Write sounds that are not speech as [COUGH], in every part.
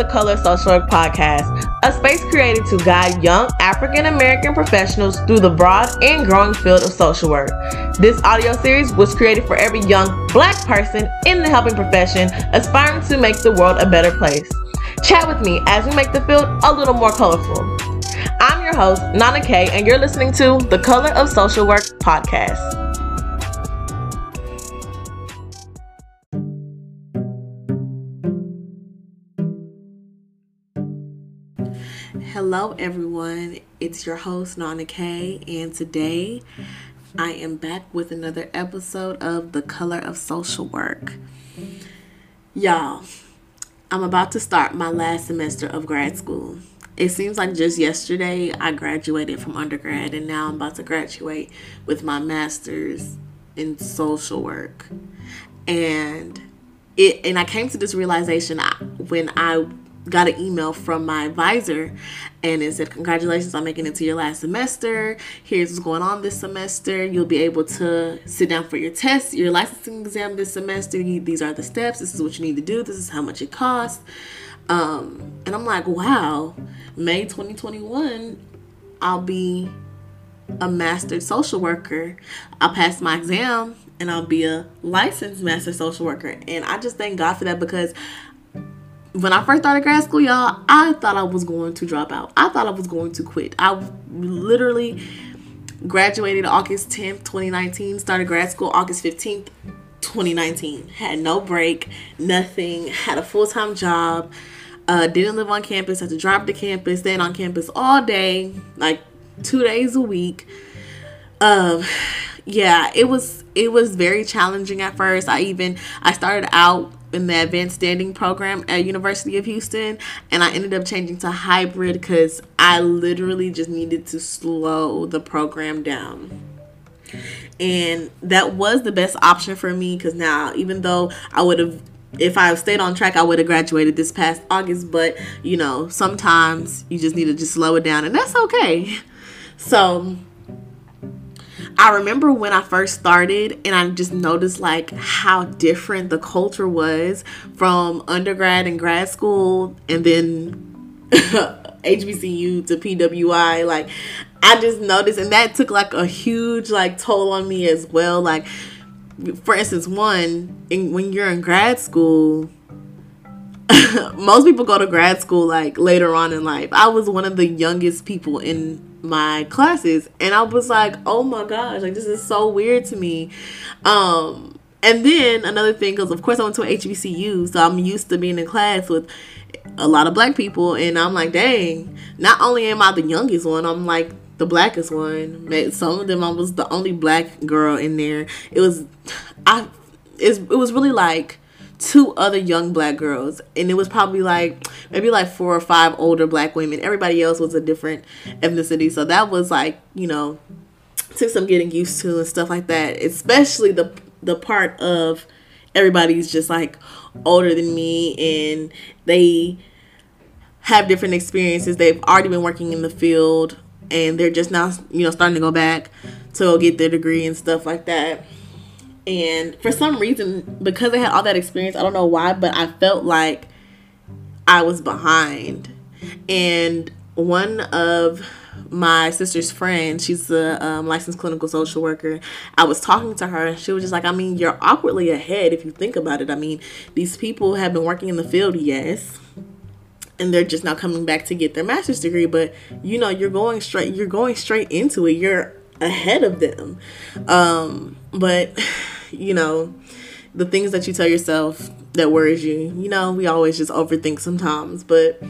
the Color Social Work Podcast, a space created to guide young African American professionals through the broad and growing field of social work. This audio series was created for every young black person in the helping profession aspiring to make the world a better place. Chat with me as we make the field a little more colorful. I'm your host, Nana K, and you're listening to the Color of Social Work Podcast. Hello, everyone. It's your host, Nana K, and today I am back with another episode of The Color of Social Work. Y'all, I'm about to start my last semester of grad school. It seems like just yesterday I graduated from undergrad, and now I'm about to graduate with my master's in social work. And it, and I came to this realization when I got an email from my advisor and it said congratulations on making it to your last semester. Here's what's going on this semester. You'll be able to sit down for your test your licensing exam this semester. These are the steps. This is what you need to do. This is how much it costs. Um, and i'm like wow. May 2021 i'll be a mastered social worker. I'll pass my exam and i'll be a licensed master social worker. And i just thank god for that because when I first started grad school, y'all, I thought I was going to drop out. I thought I was going to quit. I literally graduated August 10th, 2019, started grad school August 15th, 2019. Had no break, nothing, had a full time job, uh, didn't live on campus, had to drive to campus, staying on campus all day, like two days a week. Um, [SIGHS] yeah, it was it was very challenging at first. I even I started out in the advanced standing program at University of Houston and I ended up changing to hybrid because I literally just needed to slow the program down. And that was the best option for me because now even though I would have if I stayed on track, I would have graduated this past August. But you know, sometimes you just need to just slow it down, and that's okay. So I remember when I first started and I just noticed like how different the culture was from undergrad and grad school and then [LAUGHS] HBCU to PWI. Like I just noticed and that took like a huge like toll on me as well. Like for instance, one, in, when you're in grad school, [LAUGHS] most people go to grad school like later on in life. I was one of the youngest people in my classes and I was like, "Oh my gosh, like this is so weird to me." Um and then another thing cuz of course I went to an HBCU, so I'm used to being in class with a lot of black people and I'm like, "Dang, not only am I the youngest one, I'm like the blackest one. Some of them I was the only black girl in there. It was I it was really like two other young black girls and it was probably like maybe like four or five older black women. Everybody else was a different ethnicity so that was like you know took some getting used to and stuff like that especially the the part of everybody's just like older than me and they have different experiences. They've already been working in the field and they're just now you know starting to go back to get their degree and stuff like that and for some reason, because I had all that experience, I don't know why, but I felt like I was behind. And one of my sister's friend, she's a um, licensed clinical social worker. I was talking to her, and she was just like, I mean, you're awkwardly ahead if you think about it. I mean, these people have been working in the field, yes, and they're just now coming back to get their master's degree, but you know, you're going straight, you're going straight into it. You're ahead of them. Um, but you know, the things that you tell yourself that worries you, you know, we always just overthink sometimes. But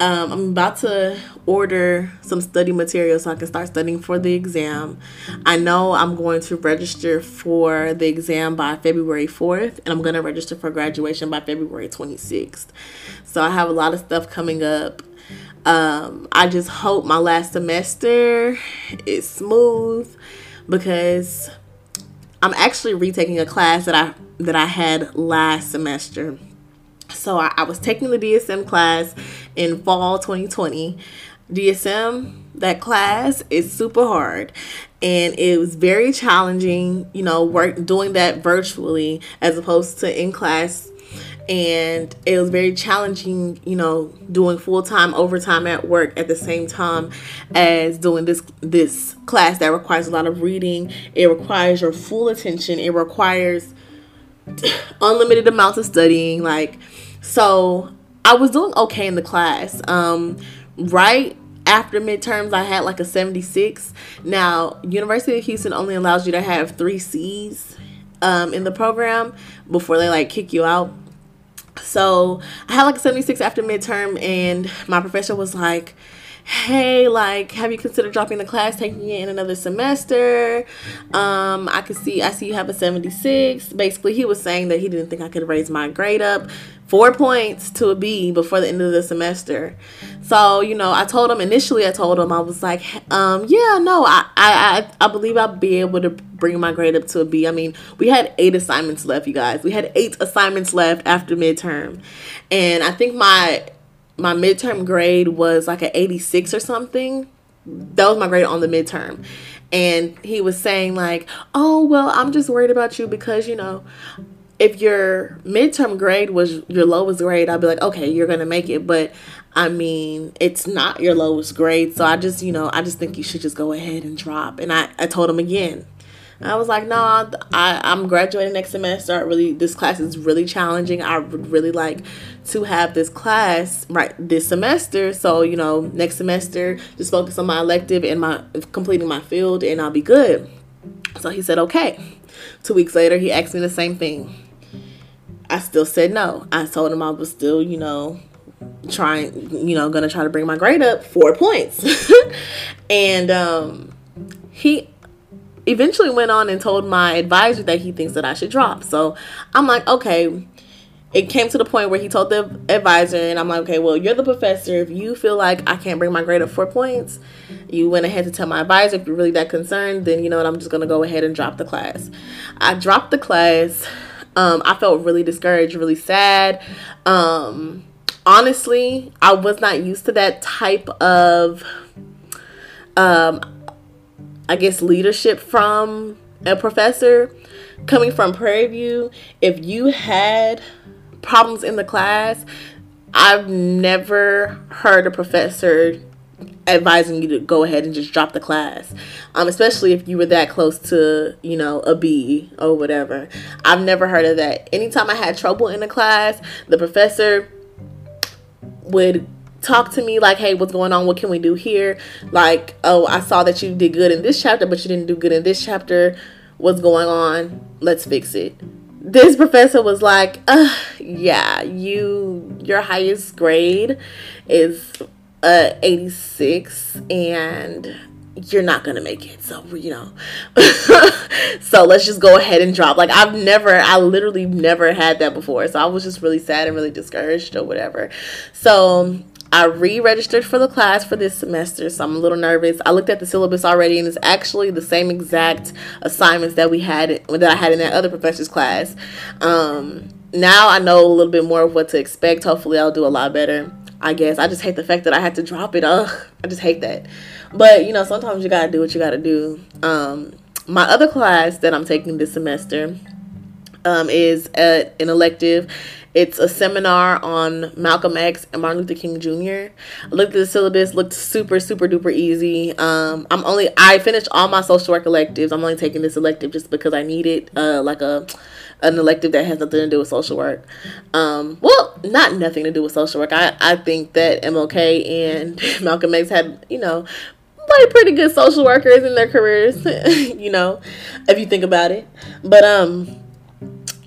um, I'm about to order some study material so I can start studying for the exam. I know I'm going to register for the exam by February 4th, and I'm going to register for graduation by February 26th. So I have a lot of stuff coming up. Um, I just hope my last semester is smooth because I'm actually retaking a class that I that I had last semester. So I, I was taking the DSM class in fall 2020. DSM, that class is super hard and it was very challenging, you know, work doing that virtually as opposed to in class and it was very challenging you know doing full-time overtime at work at the same time as doing this this class that requires a lot of reading. It requires your full attention. It requires [CLEARS THROAT] unlimited amounts of studying like so i was doing okay in the class. Um right after midterms i had like a 76 now university of houston only allows you to have three c's um, in the program before they like kick you out so I had like a 76 after midterm, and my professor was like, hey like have you considered dropping the class taking it in another semester? Um i could see i see you have a 76 basically he was saying that he didn't think i could raise my grade up four points to a b before the end of the semester so you know i told him initially i told him i was like um yeah no i i i believe i'll be able to bring my grade up to a b i mean we had eight assignments left you guys we had eight assignments left after midterm and i think my my midterm grade was like an 86 or something. That was my grade on the midterm. And he was saying, like, oh, well, I'm just worried about you because, you know, if your midterm grade was your lowest grade, I'd be like, okay, you're to make it. But I mean, it's not your lowest grade. So I just, you know, I just think you should just go ahead and drop. And I, I told him again, I was like, no, nah, I, I'm graduating next semester. I really, this class is really challenging. I would really like to have this class right this semester. So, you know, next semester, just focus on my elective and my completing my field, and I'll be good. So he said, okay. Two weeks later, he asked me the same thing. I still said no. I told him I was still, you know, trying, you know, gonna try to bring my grade up four points. [LAUGHS] and um, he eventually went on and told my advisor that he thinks that I should drop. So I'm like, okay. It came to the point where he told the advisor, and I'm like, okay, well, you're the professor. If you feel like I can't bring my grade up four points, you went ahead to tell my advisor. If you're really that concerned, then you know what? I'm just gonna go ahead and drop the class. I dropped the class. Um, I felt really discouraged, really sad. Um, honestly, I was not used to that type of um, I guess, leadership from a professor coming from Prairie View. If you had problems in the class, I've never heard a professor advising you to go ahead and just drop the class um, especially if you were that close to you know a b or whatever i've never heard of that anytime i had trouble in a class the professor would talk to me like, hey, what's going on? What can we do here? Like, oh, I saw that you did good in this chapter, but you didn't do good in this chapter. What's going on? Let's fix it. This professor was like, yeah, you your highest grade is uh 86 and you're not gonna make it so you know [LAUGHS] so let's just go ahead and drop like i've never i literally never had that before so i was just really sad and really discouraged or whatever so I re-registered for the class for this semester, so I'm a little nervous. I looked at the syllabus already, and it's actually the same exact assignments that we had that I had in that other professor's class. Um, now I know a little bit more of what to expect. Hopefully, I'll do a lot better. I guess I just hate the fact that I had to drop it. [LAUGHS] Ugh, I just hate that. But you know, sometimes you gotta do what you gotta do. Um, my other class that I'm taking this semester um, is an elective it's a seminar on Malcolm X and Martin Luther King Jr. I looked at the syllabus, looked super, super duper easy. Um, I'm only I finished all my social work electives. I'm only taking this elective just because I need it, uh, like a an elective that has nothing to do with social work. Um, well, not nothing to do with social work. I, I think that MLK and [LAUGHS] Malcolm X had, you know, like pretty good social workers in their careers, [LAUGHS] you know, if you think about it. But um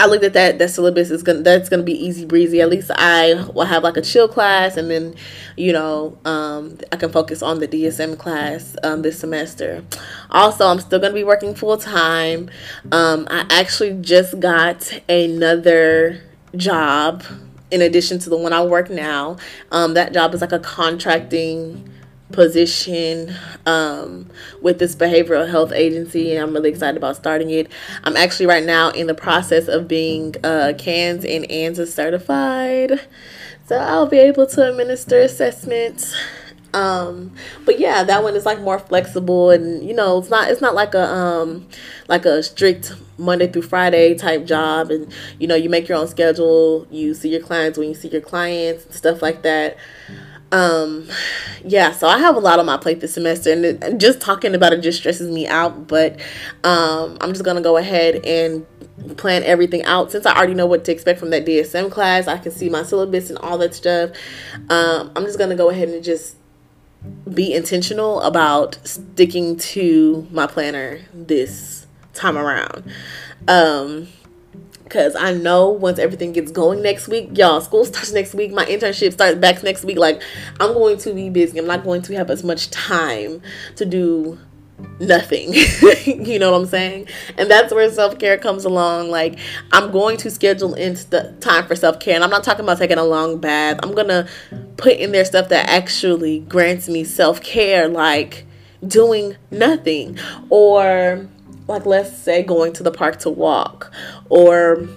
I looked at that. That syllabus is gonna that's gonna be easy breezy. At least I will have like a chill class, and then you know um, I can focus on the DSM class um, this semester. Also, I'm still gonna be working full time. Um, I actually just got another job in addition to the one I work now. Um, that job is like a contracting position um, with this behavioral health agency and i'm really excited about starting it. I'm actually right now in the process of being uh, CANS and ANSA certified. So i'll be able to administer assessments. Um, but yeah, that one is like more flexible and you know, it's not it's not like a um like a strict Monday through Friday type job and you know, you make your own schedule, you see your clients when you see your clients, stuff like that. Um yeah, so I have a lot on my plate this semester and, it, and just talking about it just stresses me out, but um I'm just to go ahead and plan everything out since I already know what to expect from that DSM class. I can see my syllabus and all that stuff. Um, I'm just gonna go ahead and just be intentional about sticking to my planner this time around. Um, because I know once everything gets going next week, y'all, school starts next week. My internship starts back next week. Like, I'm going to be busy. I'm not going to have as much time to do nothing. [LAUGHS] you know what I'm saying? And that's where self care comes along. Like, I'm going to schedule in the time for self care. And I'm not talking about taking a long bath. I'm going to put in there stuff that actually grants me self care, like doing nothing. Or, like, let's say going to the park to walk. Or,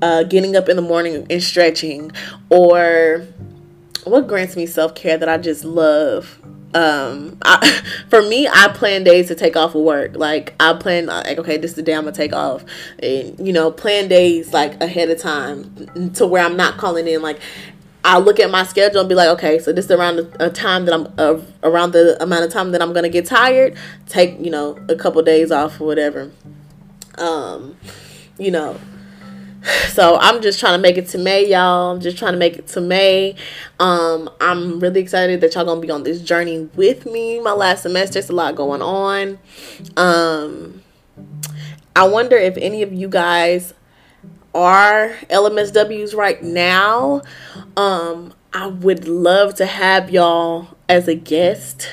uh, getting up in the morning and stretching. Or, what grants me self care that I just love? Um I, [LAUGHS] for me i plan days to take off of work. Like i plan like okay this is the day i'm gonna take off. And you know plan days like ahead of time to where i'm not calling in. Like i look at my schedule and be like okay so this is around a time that i'm uh, around the amount of time that i'm gonna get tired take you know a couple days off or whatever. Um you know [SIGHS] so I'm just trying to make it to May, y'all. I'm just trying to make it to May. Um, I'm really excited that y'all gonna be on this journey with me. My last semester, it's a lot going on. Um, I wonder if any of you guys are LMSWs right now. Um, I would love to have y'all as a guest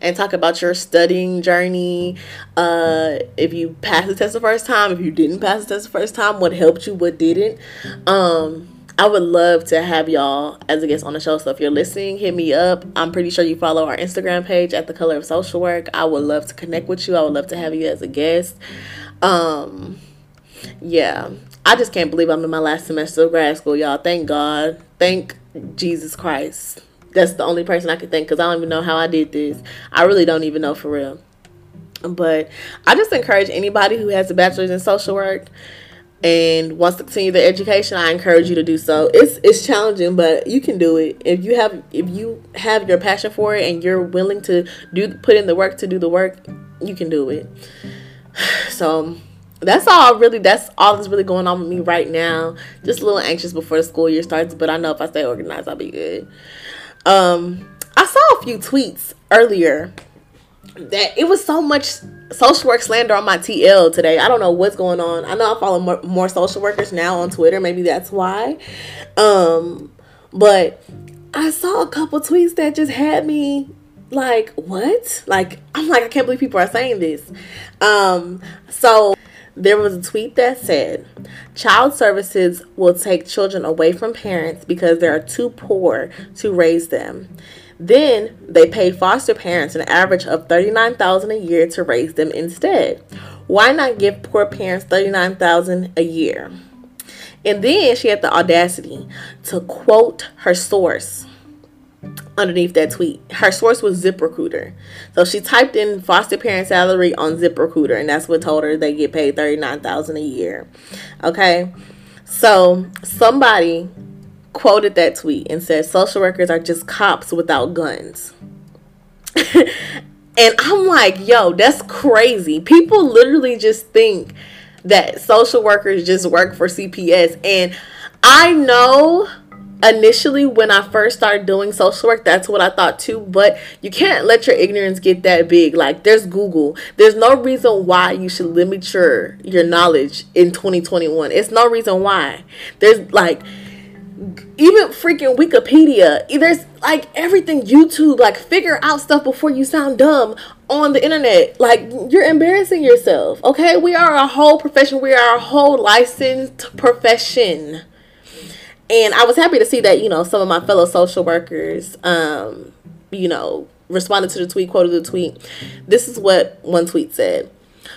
and talk about your studying journey. Uh, if you passed the test the first time, if you didn't pass the test the first time, what helped you, what didn't. Um, I would love to have y'all as a guest on the show. So if you're listening, hit me up. I'm pretty sure you follow our Instagram page at the color of social work. I would love to connect with you. I would love to have you as a guest. Um, yeah, I just can't believe I'm in my last semester of grad school, y'all. Thank God. Thank Jesus Christ that's the only person I can think because I don't even know how I did this. I really don't even know for real. But I just encourage anybody who has a bachelor's in social work and wants to continue their education, I encourage you to do so. It's it's challenging, but you can do it. If you have if you have your passion for it and you're willing to do put in the work to do the work, you can do it. [SIGHS] So that's all really that's all that's really going on with me right now. Just a little anxious before the school year starts, but I know if I stay organized I'll be good. Um, I saw a few tweets earlier that it was so much social work slander on my TL today. I don't know what's going on. I know I follow more, more social workers now on Twitter. Maybe that's why. Um, but I saw a couple tweets that just had me like, what? Like, I'm like, I can't believe people are saying this. Um, so there was a tweet that said, Child services will take children away from parents because they are too poor to raise them. Then they pay foster parents an average of $39,000 a year to raise them instead. Why not give poor parents $39,000 a year? And then she had the audacity to quote her source underneath that tweet. Her source was ZipRecruiter. So she typed in foster parent salary on ZipRecruiter and that's what told her they get paid 39000 a year. Okay? So somebody quoted that tweet and said social workers are just cops without guns. [LAUGHS] and I'm like, yo, that's crazy. People literally just think that social workers just work for CPS and I know initially when I first started doing social work, that's what I thought too. But you can't let your ignorance get that big. Like there's Google. There's no reason why you should limit your your knowledge in 2021. It's no reason why. There's like even freaking Wikipedia. There's like everything YouTube. Like figure out stuff before you sound dumb on the internet. Like you're embarrassing yourself. Okay, we are a whole profession. We are a whole licensed profession and I was happy to see that you know some of my fellow social workers, um, you know, responded to the tweet, quoted the tweet. This is what one tweet said.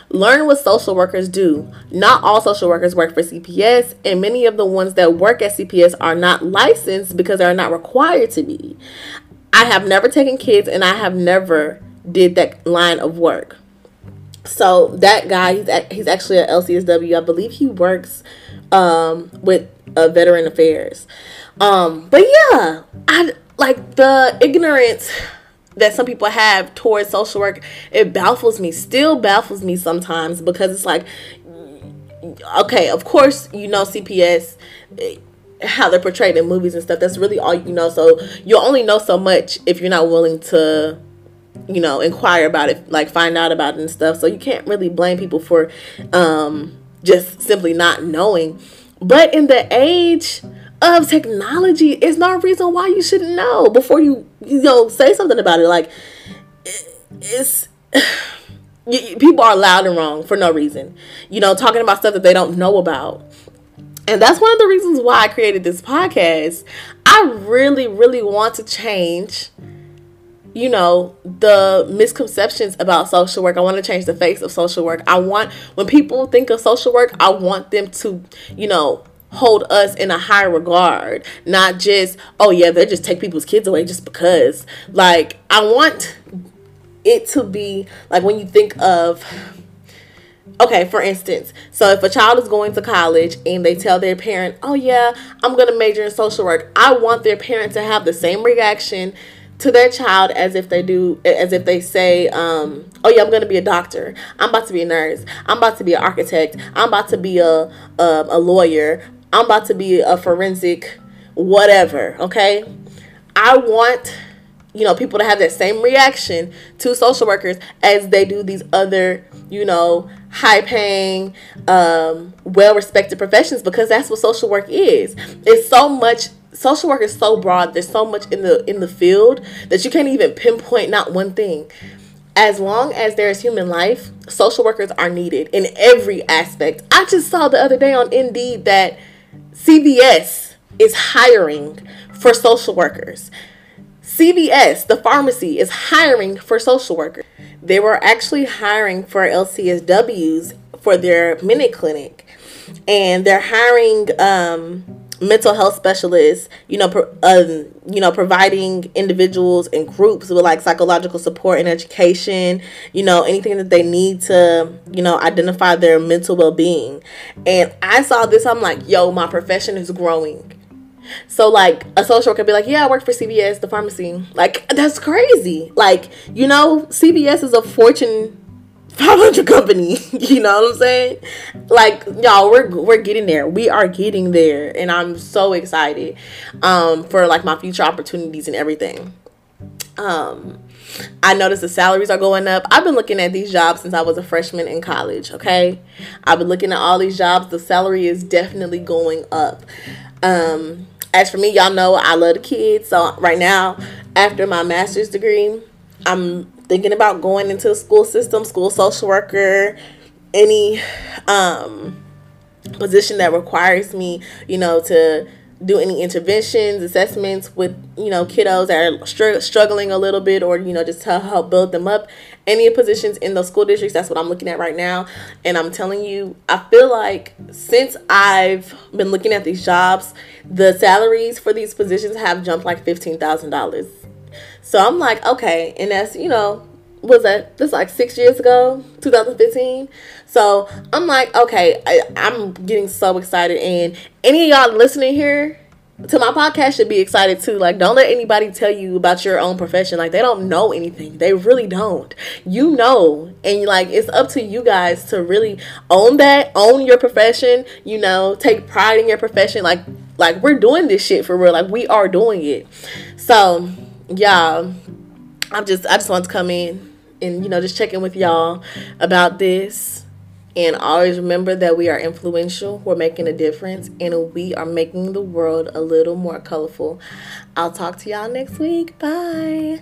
Learn what social workers do. Not all social workers work for CPS, and many of the ones that work at CPS are not licensed because they are not required to be. I have never taken kids and I have never did that line of work. So that guy, he's, he's actually at LCSW. I believe he works um, with uh, Veteran Affairs. Um, but yeah, I like the ignorance that some people have towards social work. It baffles me, still baffles me sometimes because it's like, okay, of course you know CPS how they're portrayed in movies and stuff. That's really all you know. So you'll only know so much if you're not willing to, you know, inquire about it, like find out about it and stuff. So you can't really blame people for um, just simply not knowing. But in the age of technology, it's no reason why you shouldn't know before you you know say something about it. Like it's. [SIGHS] people are loud and wrong for no reason. You know, talking about stuff that they don't know about and that's one of the reasons why I created this podcast. I really, really want to change, you know, the misconceptions about social work. I want to change the face of social work. I want, when people think of social work, I want them to, you know, hold us in a high regard, not just, oh yeah, they just take people's kids away just because. Like, I want it to be like when you think of okay, for instance, so if a child is going to college and they tell their parent, "Oh yeah, I'm going to major in social work." I want their parent to have the same reaction to their child as if they do as if they say um, oh yeah i'm to be a doctor. I'm about to be a nurse. I'm about to be an architect. I'm about to be a, a, a lawyer. I'm about to be a forensic whatever okay? I want you know people to have that same reaction to social workers as they do these other you know high paying, um, well respected professions because that's what social work is. It's so much social work is so broad, there's so much in the in the field that you can't even pinpoint not one thing. As long as there is human life, social workers are needed in every aspect. I just saw the other day on Indeed that CVS is hiring for social workers. CVS, the pharmacy, is hiring for social workers. They were actually hiring for LCSWs for their mini clinic, and they're hiring um, mental health specialists. You know, pro- um, you know, providing individuals and groups with like psychological support and education. You know, anything that they need to, you know, identify their mental well being. And I saw this. I'm like, yo, my profession is growing so like a social worker be like, yeah, I work for CVS, the pharmacy. Like that's crazy. Like you know, CVS is a Fortune 500 company. [LAUGHS] you know what I'm saying? Like y'all, we're we're getting there. We are getting there, and I'm so excited um, for like my future opportunities and everything. Um, I noticed the salaries are going up. I've been looking at these jobs since I was a freshman in college, okay? I've been looking at all these jobs. The salary is definitely going up. Um, as for me, y'all know I love the kids. So right now, after my master's degree, I'm thinking about going into the school system, school social worker, any um, position that requires me, you know, to do any interventions, assessments with you know kiddos that are str- struggling a little bit, or you know just to help build them up. Any positions in those school districts, that's what I'm looking at right now. And I'm telling you, I feel like since I've been looking at these jobs, the salaries for these positions have jumped like fifteen thousand dollars. So I'm like, okay, and that's you know was that this like six years ago 2015 so i'm like okay I, i'm getting so excited and any of y'all listening here to my podcast should be excited too. Like don't let anybody tell you about your own profession. Like they don't know anything. They really don't. You know and like it's up to you guys to really own that own your profession you know take pride in your profession. Like like we're doing this shit for real. Like we are doing it. So yeah i'm just i just want to come in and you know just checking with y'all about this. And always remember that we are influential we're making a difference and we are making the world a little more colorful. I'll talk to y'all next week. Bye